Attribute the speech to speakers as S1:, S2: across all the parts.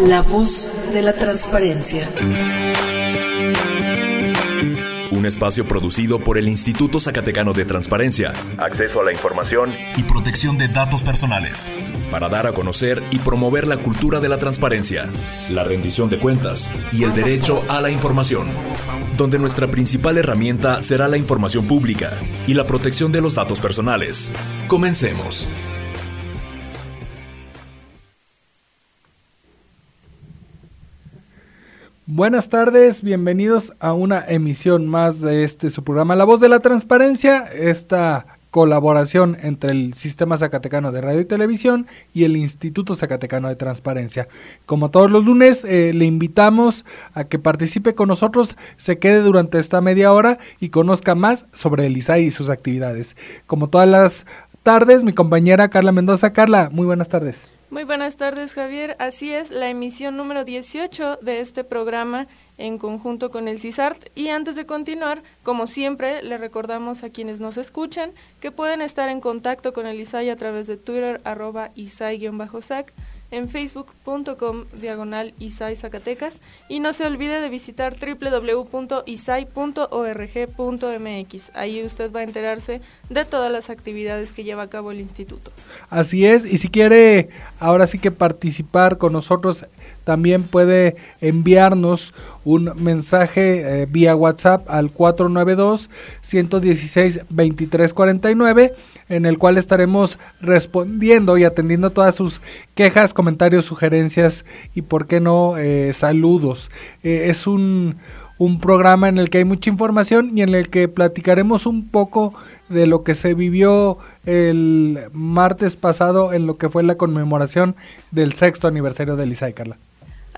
S1: La voz de la transparencia.
S2: Un espacio producido por el Instituto Zacatecano de Transparencia, Acceso a la Información y Protección de Datos Personales, para dar a conocer y promover la cultura de la transparencia, la rendición de cuentas y el derecho a la información, donde nuestra principal herramienta será la información pública y la protección de los datos personales. Comencemos.
S3: Buenas tardes, bienvenidos a una emisión más de este su programa La Voz de la Transparencia, esta colaboración entre el Sistema Zacatecano de Radio y Televisión y el Instituto Zacatecano de Transparencia. Como todos los lunes, eh, le invitamos a que participe con nosotros, se quede durante esta media hora y conozca más sobre el ISAI y sus actividades. Como todas las tardes, mi compañera Carla Mendoza. Carla, muy buenas tardes.
S4: Muy buenas tardes, Javier. Así es, la emisión número 18 de este programa en conjunto con el CISART. Y antes de continuar, como siempre, le recordamos a quienes nos escuchan que pueden estar en contacto con el ISAI a través de Twitter, arroba ISAI-SAC, en facebook.com diagonal ISAI Zacatecas y no se olvide de visitar www.isai.org.mx. Ahí usted va a enterarse de todas las actividades que lleva a cabo el instituto.
S3: Así es, y si quiere ahora sí que participar con nosotros, también puede enviarnos un mensaje eh, vía WhatsApp al 492 116 2349 en el cual estaremos respondiendo y atendiendo todas sus quejas, comentarios, sugerencias y, por qué no, eh, saludos. Eh, es un, un programa en el que hay mucha información y en el que platicaremos un poco de lo que se vivió el martes pasado en lo que fue la conmemoración del sexto aniversario de Lisa Carla.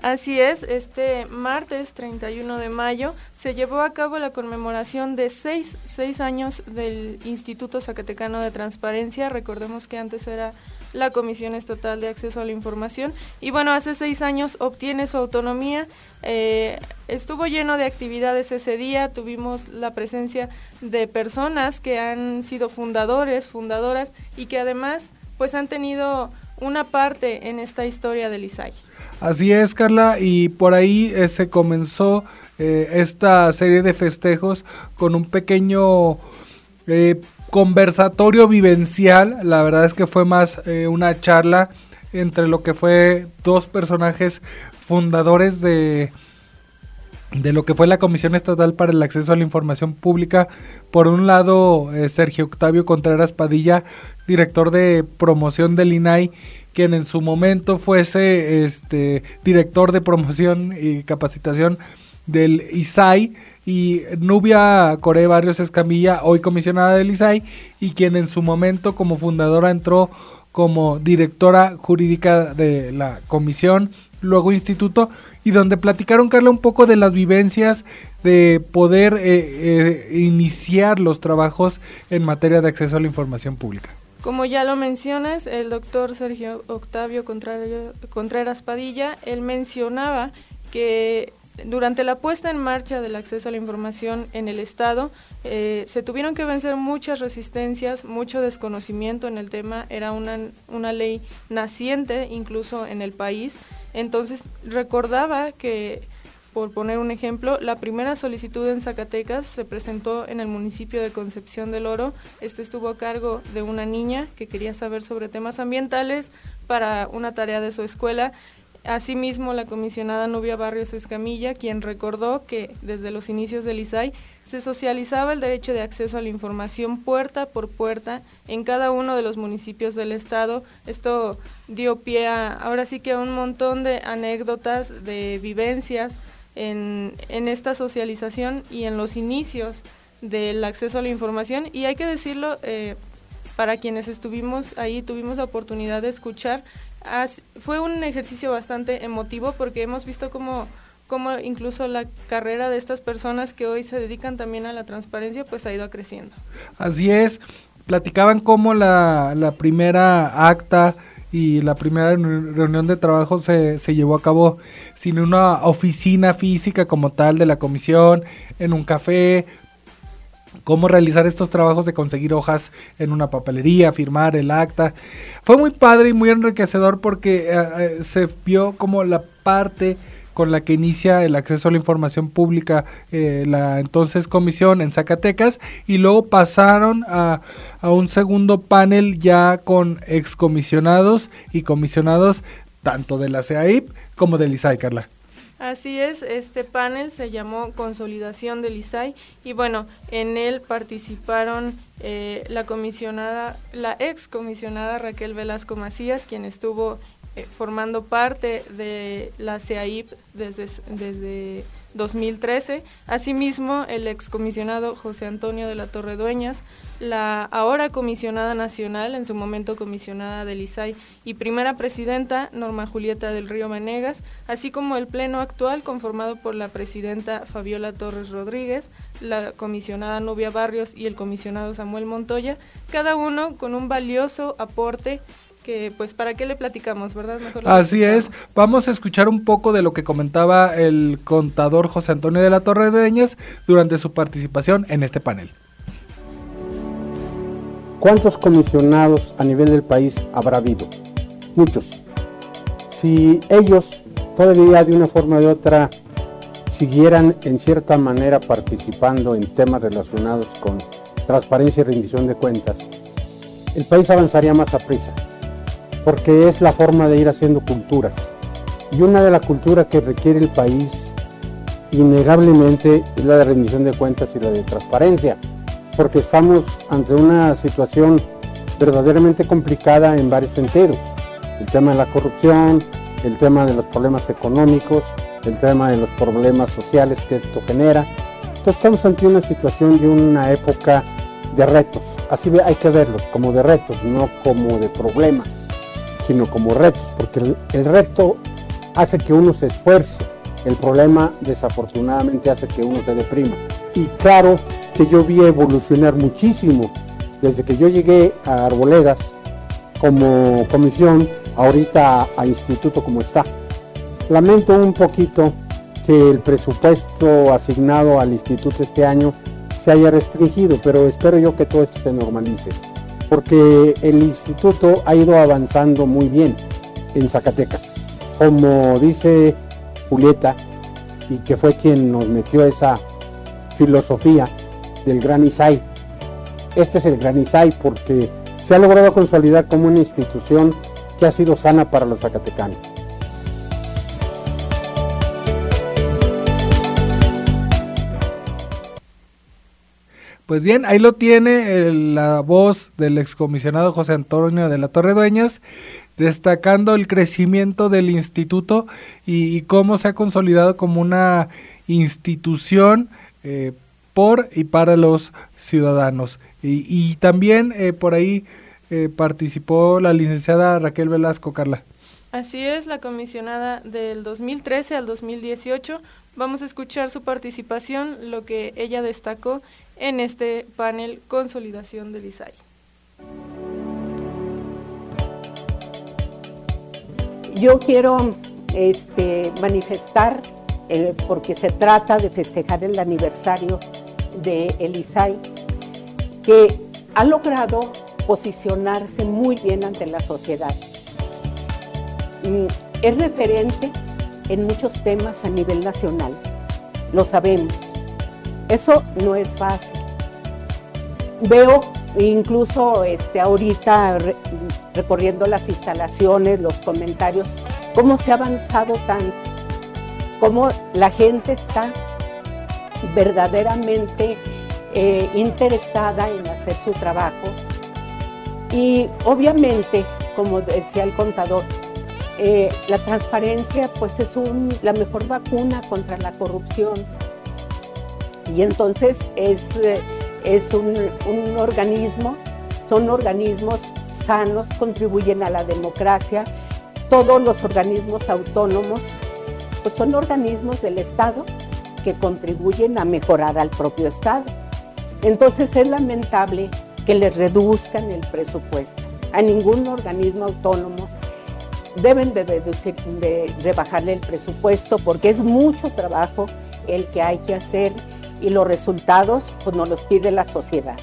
S4: Así es, este martes 31 de mayo se llevó a cabo la conmemoración de seis, seis años del Instituto Zacatecano de Transparencia. Recordemos que antes era la Comisión Estatal de Acceso a la Información. Y bueno, hace seis años obtiene su autonomía. Eh, estuvo lleno de actividades ese día. Tuvimos la presencia de personas que han sido fundadores, fundadoras y que además pues han tenido una parte en esta historia del ISAI.
S3: Así es, Carla, y por ahí eh, se comenzó eh, esta serie de festejos con un pequeño eh, conversatorio vivencial. La verdad es que fue más una charla entre lo que fue dos personajes fundadores de de lo que fue la Comisión Estatal para el Acceso a la Información Pública. Por un lado, Sergio Octavio Contreras Padilla, director de promoción del INAI, quien en su momento fuese este director de promoción y capacitación del ISAI y Nubia Core Barrios Escamilla, hoy comisionada del ISAI, y quien en su momento como fundadora entró como directora jurídica de la comisión, luego instituto, y donde platicaron, Carla, un poco de las vivencias de poder eh, eh, iniciar los trabajos en materia de acceso a la información pública.
S4: Como ya lo mencionas, el doctor Sergio Octavio Contreras Padilla, él mencionaba que durante la puesta en marcha del acceso a la información en el Estado, eh, se tuvieron que vencer muchas resistencias, mucho desconocimiento en el tema, era una, una ley naciente incluso en el país, entonces recordaba que por poner un ejemplo, la primera solicitud en Zacatecas se presentó en el municipio de Concepción del Oro. Este estuvo a cargo de una niña que quería saber sobre temas ambientales para una tarea de su escuela. Asimismo, la comisionada Nubia Barrios Escamilla, quien recordó que desde los inicios del ISAI se socializaba el derecho de acceso a la información puerta por puerta en cada uno de los municipios del estado. Esto dio pie a, ahora sí que a un montón de anécdotas, de vivencias en, esta socialización y en los inicios del acceso a la información. Y hay que decirlo, eh, para quienes estuvimos ahí, tuvimos la oportunidad de escuchar, fue un ejercicio bastante emotivo porque hemos visto cómo, cómo incluso la carrera de estas personas que hoy se dedican también a la transparencia, pues ha ido creciendo.
S3: Así es, platicaban cómo la, la primera acta y la primera reunión de trabajo se, se llevó a cabo sin una oficina física como tal de la comisión, en un café, cómo realizar estos trabajos de conseguir hojas en una papelería, firmar el acta. Fue muy padre y muy enriquecedor porque eh, eh, se vio como la parte con la que inicia el acceso a la información pública eh, la entonces comisión en Zacatecas y luego pasaron a, a un segundo panel ya con excomisionados y comisionados tanto de la CAIP como del ISAI, Carla.
S4: Así es, este panel se llamó Consolidación del ISAI y bueno, en él participaron eh, la comisionada, la ex comisionada Raquel Velasco Macías, quien estuvo formando parte de la CAIP desde, desde 2013. Asimismo, el excomisionado José Antonio de la Torre Dueñas, la ahora comisionada nacional, en su momento comisionada del ISAI y primera presidenta Norma Julieta del Río Menegas, así como el pleno actual conformado por la presidenta Fabiola Torres Rodríguez, la comisionada Nubia Barrios y el comisionado Samuel Montoya, cada uno con un valioso aporte que pues para qué le platicamos, ¿verdad?
S3: Así es, vamos a escuchar un poco de lo que comentaba el contador José Antonio de la Torre de Deñas durante su participación en este panel.
S5: ¿Cuántos comisionados a nivel del país habrá habido? Muchos. Si ellos todavía de una forma u otra siguieran en cierta manera participando en temas relacionados con transparencia y rendición de cuentas, el país avanzaría más a prisa porque es la forma de ir haciendo culturas. Y una de las culturas que requiere el país, innegablemente, es la de rendición de cuentas y la de transparencia, porque estamos ante una situación verdaderamente complicada en varios sentidos. El tema de la corrupción, el tema de los problemas económicos, el tema de los problemas sociales que esto genera. Entonces estamos ante una situación de una época de retos. Así hay que verlo, como de retos, no como de problemas sino como retos, porque el, reto hace que uno se esfuerce, el problema desafortunadamente hace que uno se deprima. Y claro que yo vi evolucionar muchísimo desde que yo llegué a Arboledas como comisión, ahorita a, instituto como está. Lamento un poquito que el presupuesto asignado al instituto este año se haya restringido, pero espero yo que todo esto se normalice porque el instituto ha ido avanzando muy bien en Zacatecas. Como dice Julieta, y que fue quien nos metió esa filosofía del Gran ISAI, este es el Gran ISAI porque se ha logrado consolidar como una institución que ha sido sana para los zacatecanos.
S3: Pues bien, ahí lo tiene la voz del excomisionado José Antonio de la Torre Dueñas, destacando el crecimiento del instituto y, cómo se ha consolidado como una institución eh, por y para los ciudadanos. Y, también eh, por ahí eh, participó la licenciada Raquel Velasco, Carla.
S4: Así es, la comisionada del 2013 al 2018. Vamos a escuchar su participación, lo que ella destacó en este panel Consolidación del ISAI.
S6: Yo quiero este, manifestar, eh, porque se trata de festejar el aniversario de el ISAI, que ha logrado posicionarse muy bien ante la sociedad. Es referente en muchos temas a nivel nacional, lo sabemos eso no es fácil. Veo incluso este, ahorita recorriendo las instalaciones, los comentarios, cómo se ha avanzado tanto, cómo la gente está verdaderamente eh, interesada en hacer su trabajo. Y obviamente, como decía el contador, eh, la transparencia pues es la mejor vacuna contra la corrupción y entonces es, eh, es un, organismo, son organismos sanos, contribuyen a la democracia. Todos los organismos autónomos pues son organismos del Estado que contribuyen a mejorar al propio Estado. Entonces es lamentable que les reduzcan el presupuesto. A ningún organismo autónomo deben de, de rebajarle el presupuesto porque es mucho trabajo el que hay que hacer y los resultados pues nos los pide la sociedad.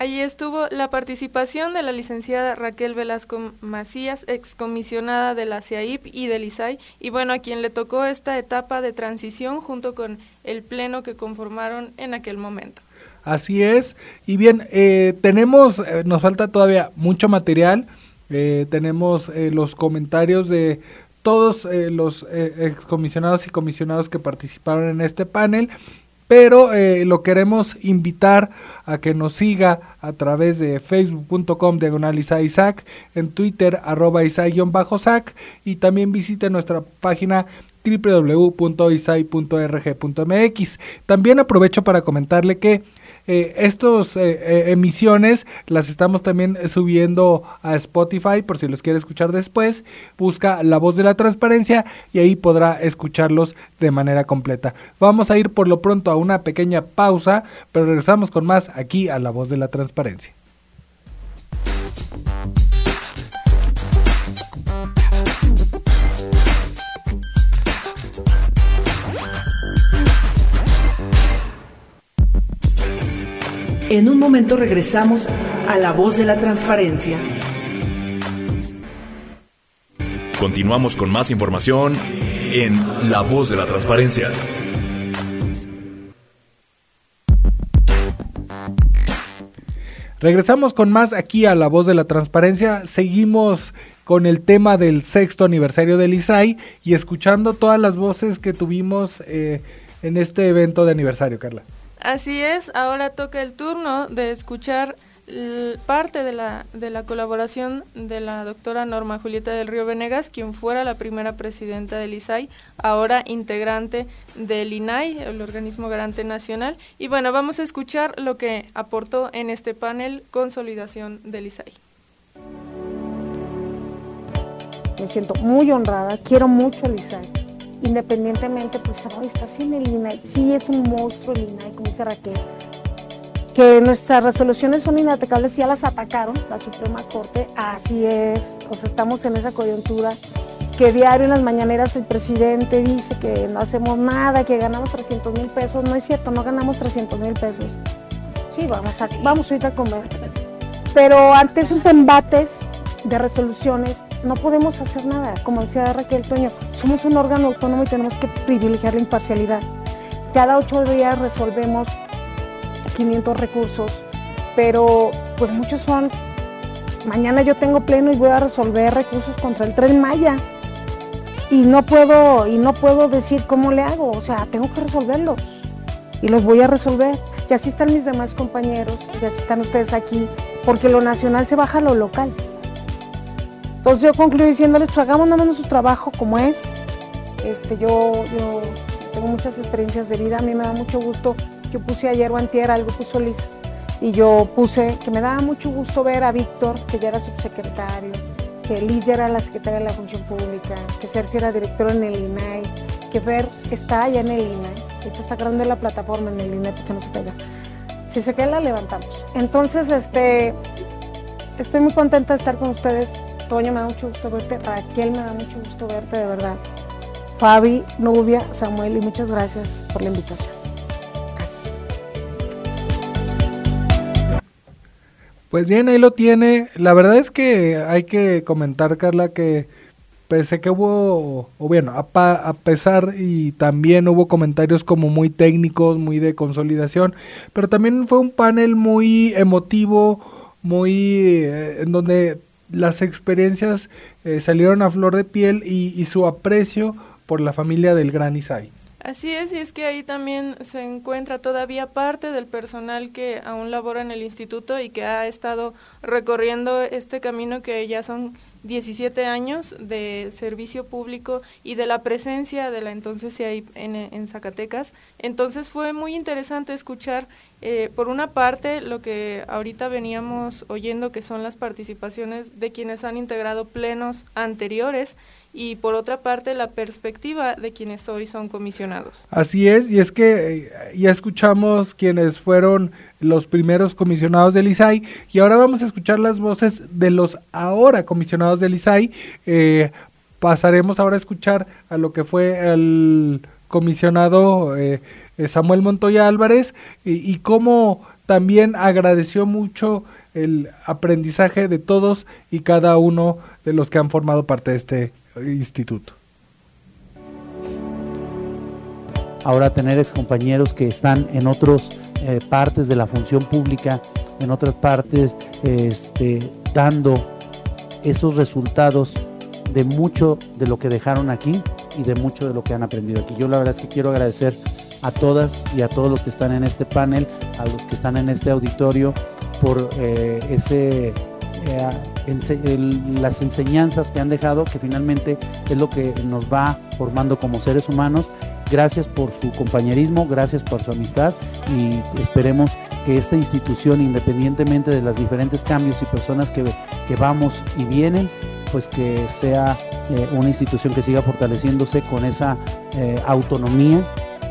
S4: Allí estuvo la participación de la licenciada Raquel Velasco Macías, excomisionada de la CIAIP y del ISAI, y bueno, a quien le tocó esta etapa de transición junto con el pleno que conformaron en aquel momento.
S3: Así es, y bien, eh, tenemos, eh, nos falta todavía mucho material, eh, tenemos los comentarios de todos los excomisionados y comisionados que participaron en este panel, pero lo queremos invitar a que nos siga a través de facebook.com diagonal Isaac, en Twitter arroba Isai-Sac y también visite nuestra página www.isai.rg.mx. También aprovecho para comentarle que eh, estas eh, eh, emisiones las estamos también subiendo a Spotify por si los quiere escuchar después. Busca La Voz de la Transparencia y ahí podrá escucharlos de manera completa. Vamos a ir por lo pronto a una pequeña pausa, pero regresamos con más aquí a La Voz de la Transparencia.
S1: En un momento regresamos a La Voz de la Transparencia.
S2: Continuamos con más información en La Voz de la Transparencia.
S3: Regresamos con más aquí a La Voz de la Transparencia. Seguimos con el tema del sexto aniversario del ISAI y escuchando todas las voces que tuvimos eh, en este evento de aniversario, Carla.
S4: Así es, ahora toca el turno de escuchar parte de la, de la colaboración de la doctora Norma Julieta del Río Venegas, quien fuera la primera presidenta del ISAI, ahora integrante del INAI, el organismo garante nacional. Y bueno, vamos a escuchar lo que aportó en este panel Consolidación del ISAI.
S7: Me siento muy honrada, quiero mucho al ISAI independientemente, pues, está sin el INAI, sí es un monstruo el INAI, como dice Raquel, que nuestras resoluciones son inatacables, ya las atacaron la Suprema Corte, así es, o sea, estamos en esa coyuntura, que diario en las mañaneras el presidente dice que no hacemos nada, que ganamos 300 mil pesos, no es cierto, no ganamos 300 mil pesos, sí, vamos, a, vamos ahorita a comer, pero ante esos embates de resoluciones no podemos hacer nada. Como decía Raquel Toño, somos un órgano autónomo y tenemos que privilegiar la imparcialidad. Cada ocho días resolvemos 500 recursos, pero pues muchos son, mañana yo tengo pleno y voy a resolver recursos contra el tren Maya. Y no puedo, y no puedo decir cómo le hago, o sea, tengo que resolverlos. Y los voy a resolver. Y así están mis demás compañeros, y así están ustedes aquí, porque lo nacional se baja a lo local. Entonces yo concluyo diciéndoles, pues hagamos nada menos su trabajo como es. Este, yo, yo tengo muchas experiencias de vida, a mí me da mucho gusto. Yo puse ayer o antier, algo puso Liz, y yo puse que me daba mucho gusto ver a Víctor, que ya era subsecretario, que Liz era la secretaria de la Función Pública, que Sergio era director en el INAI, que Fer está allá en el INAI, que está grande la plataforma en el INAI porque no se caiga. Si se cae la levantamos. Entonces, este, estoy muy contenta de estar con ustedes. Toño, me da mucho gusto verte. Raquel, me da mucho gusto verte, de verdad. Fabi, Nubia, Samuel, y muchas gracias por la invitación.
S3: Pues bien, ahí lo tiene. La verdad es que hay que comentar, Carla, que pensé que hubo, o bueno, a, a, pesar y también hubo comentarios como muy técnicos, muy de consolidación, pero también fue un panel muy emotivo, muy eh, en donde las experiencias eh, salieron a flor de piel y, su aprecio por la familia del gran Isai.
S4: Así es, y es que ahí también se encuentra todavía parte del personal que aún labora en el instituto y que ha estado recorriendo este camino que ya son 17 años de servicio público y de la presencia de la entonces CIAIP en, en Zacatecas. Entonces fue muy interesante escuchar, eh, por una parte, lo que ahorita veníamos oyendo, que son las participaciones de quienes han integrado plenos anteriores, y por otra parte, la perspectiva de quienes hoy son comisionados.
S3: Así es, y es que eh, ya escuchamos quienes fueron los primeros comisionados del ISAI y ahora vamos a escuchar las voces de los ahora comisionados del ISAI. Eh, pasaremos ahora a escuchar a lo que fue el comisionado eh, Samuel Montoya Álvarez y, y cómo también agradeció mucho el aprendizaje de todos y cada uno de los que han formado parte de este instituto.
S8: Ahora tener excompañeros que están en otras eh, partes de la función pública, en otras partes, este, dando esos resultados de mucho de lo que dejaron aquí y de mucho de lo que han aprendido aquí. Yo la verdad es que quiero agradecer a todas y a todos los que están en este panel, a los que están en este auditorio, por eh, ese, eh, las enseñanzas que han dejado, que finalmente es lo que nos va formando como seres humanos. Gracias por su compañerismo, gracias por su amistad y esperemos que esta institución, independientemente de los diferentes cambios y personas que, que vamos y vienen, pues que sea eh, una institución que siga fortaleciéndose con esa autonomía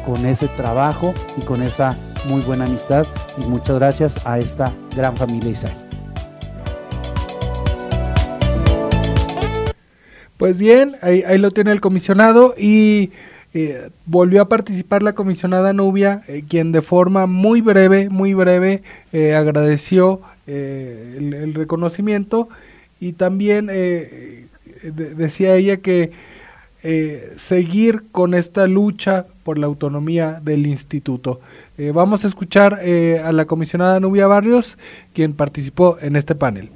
S8: con ese trabajo y con esa muy buena amistad. Y muchas gracias a esta gran familia Isai.
S3: Pues bien, ahí, lo tiene el comisionado y eh, volvió a participar la comisionada Nubia, eh, quien de forma muy breve, muy breve eh, agradeció el, reconocimiento y también decía ella que seguir con esta lucha por la autonomía del instituto. Vamos a escuchar a la comisionada Nubia Barrios, quien participó en este panel.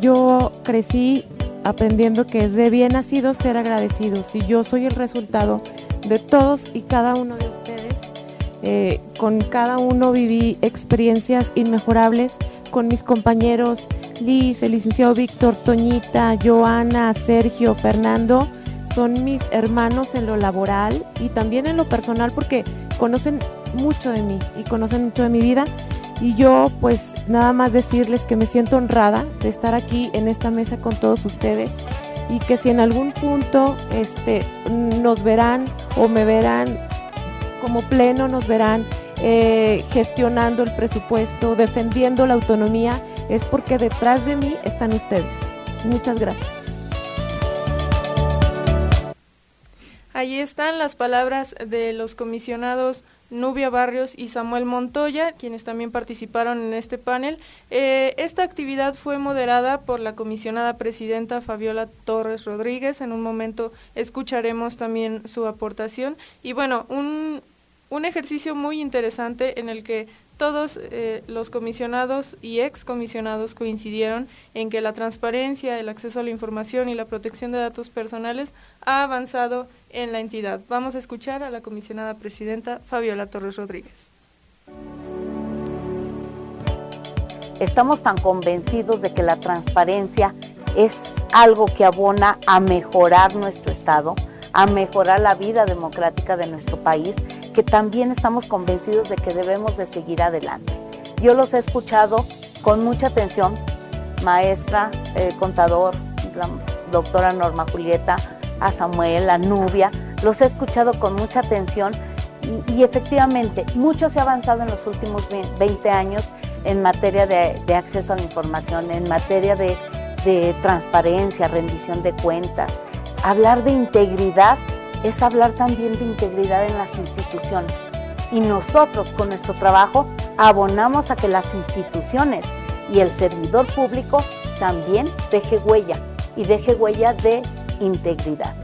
S9: yo crecí aprendiendo que es de bien nacido ser agradecidos y yo soy el resultado de todos y cada uno de ustedes. con cada uno viví experiencias inmejorables con mis compañeros Liz, el licenciado Víctor, Toñita, Joana, Sergio, Fernando, son mis hermanos en lo laboral y también en lo personal porque conocen mucho de mí y conocen mucho de mi vida. Y yo pues nada más decirles que me siento honrada de estar aquí en esta mesa con todos ustedes y que si en algún punto este, nos verán o me verán como pleno, nos verán eh, gestionando el presupuesto, defendiendo la autonomía, es porque detrás de mí están ustedes. Muchas gracias.
S4: Allí están las palabras de los comisionados Nubia Barrios y Samuel Montoya, quienes también participaron en este panel. Eh, esta actividad fue moderada por la comisionada presidenta Fabiola Torres Rodríguez. En un momento escucharemos también su aportación. Y bueno, un, un ejercicio muy interesante en el que todos eh, los comisionados y ex comisionados coincidieron en que la transparencia, el acceso a la información y la protección de datos personales ha avanzado en la entidad. Vamos a escuchar a la comisionada presidenta Fabiola Torres Rodríguez.
S10: Estamos tan convencidos de que la transparencia es algo que abona a mejorar nuestro Estado, a mejorar la vida democrática de nuestro país que también estamos convencidos de que debemos de seguir adelante. Yo los he escuchado con mucha atención, maestra, eh, contador, la doctora Norma Julieta, a Samuel, a Nubia, los he escuchado con mucha atención y, efectivamente mucho se ha avanzado en los últimos 20 años en materia de, acceso a la información, en materia de, de transparencia, rendición de cuentas. Hablar de integridad es hablar también de integridad en las instituciones. Y nosotros con nuestro trabajo abonamos a que las instituciones y el servidor público también deje huella y deje huella de integridad.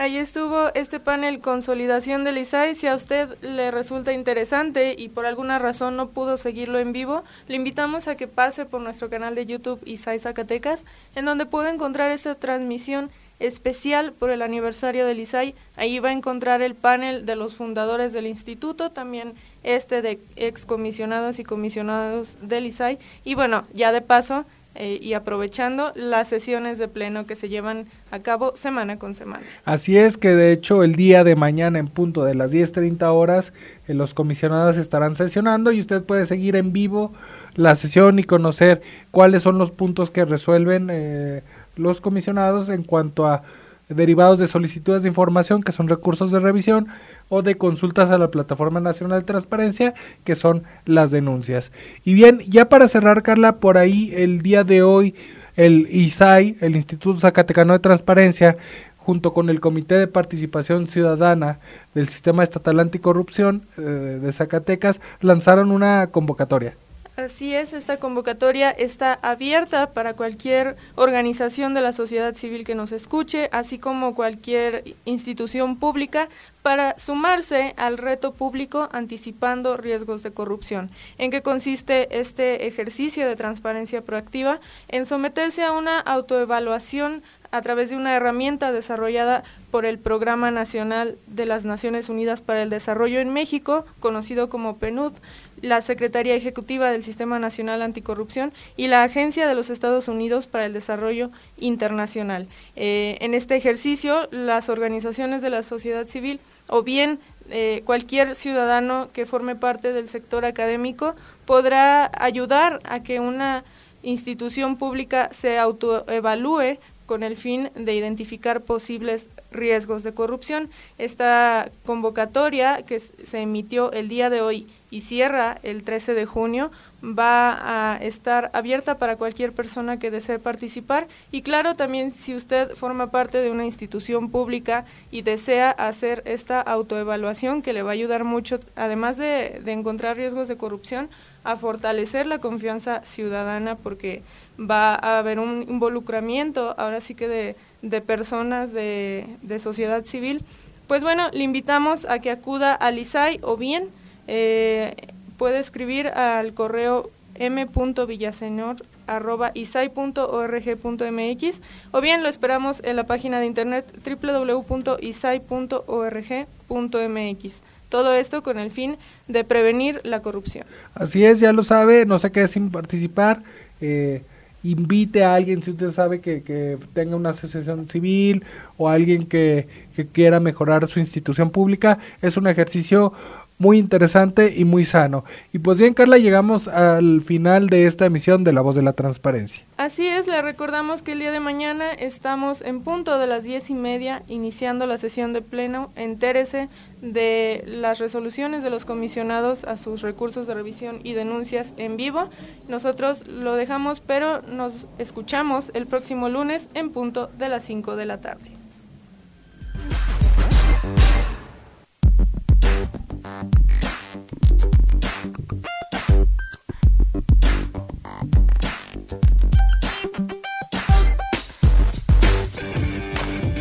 S4: Ahí estuvo este panel Consolidación del ISAI. Si a usted le resulta interesante y por alguna razón no pudo seguirlo en vivo, le invitamos a que pase por nuestro canal de YouTube ISAI Zacatecas, en donde puede encontrar esta transmisión especial por el aniversario del ISAI. Ahí va a encontrar el panel de los fundadores del instituto, también este de excomisionados y comisionados del ISAI. Y bueno, ya de paso, eh, y aprovechando las sesiones de pleno que se llevan a cabo semana con semana.
S3: Así es que de hecho el día de mañana en punto de las 10.30 horas eh, los comisionados estarán sesionando y usted puede seguir en vivo la sesión y conocer cuáles son los puntos que resuelven eh, los comisionados en cuanto a derivados de solicitudes de información, que son recursos de revisión, o de consultas a la Plataforma Nacional de Transparencia, que son las denuncias. Y bien, ya para cerrar, Carla, por ahí el día de hoy, el ISAI, el Instituto Zacatecano de Transparencia, junto con el Comité de Participación Ciudadana del Sistema Estatal Anticorrupción eh, de Zacatecas, lanzaron una convocatoria.
S4: Así es, esta convocatoria está abierta para cualquier organización de la sociedad civil que nos escuche, así como cualquier institución pública, para sumarse al reto público anticipando riesgos de corrupción. ¿En qué consiste este ejercicio de transparencia proactiva? En someterse a una autoevaluación a través de una herramienta desarrollada por el Programa Nacional de las Naciones Unidas para el Desarrollo en México, conocido como PNUD, la Secretaría Ejecutiva del Sistema Nacional Anticorrupción y la Agencia de los Estados Unidos para el Desarrollo Internacional. Eh, en este ejercicio, las organizaciones de la sociedad civil o bien eh, cualquier ciudadano que forme parte del sector académico podrá ayudar a que una institución pública se autoevalúe con el fin de identificar posibles riesgos de corrupción. Esta convocatoria que se emitió el día de hoy y cierra el 13 de junio va a estar abierta para cualquier persona que desee participar y claro también si usted forma parte de una institución pública y desea hacer esta autoevaluación que le va a ayudar mucho además de, de encontrar riesgos de corrupción a fortalecer la confianza ciudadana porque va a haber un involucramiento ahora sí que de, de personas de, de, sociedad civil. Pues bueno, le invitamos a que acuda al ISAI o bien eh, puede escribir al correo m.villaseñor.isai.org.mx o bien lo esperamos en la página de internet www.isai.org.mx. Todo esto con el fin de prevenir la corrupción.
S3: Así es, ya lo sabe, no se quede sin participar. Eh, invite a alguien, si usted sabe que, tenga una asociación civil o alguien que, que quiera mejorar su institución pública. Es un ejercicio muy interesante y muy sano. Y pues bien, Carla, llegamos al final de esta emisión de La Voz de la Transparencia.
S4: Así es, le recordamos que el día de mañana estamos en punto de las diez y media iniciando la sesión de pleno. Entérese de las resoluciones de los comisionados a sus recursos de revisión y denuncias en vivo. Nosotros lo dejamos, pero nos escuchamos el próximo lunes en punto de las 5 de la tarde.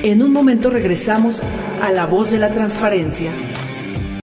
S1: En un momento regresamos a la voz de la transparencia.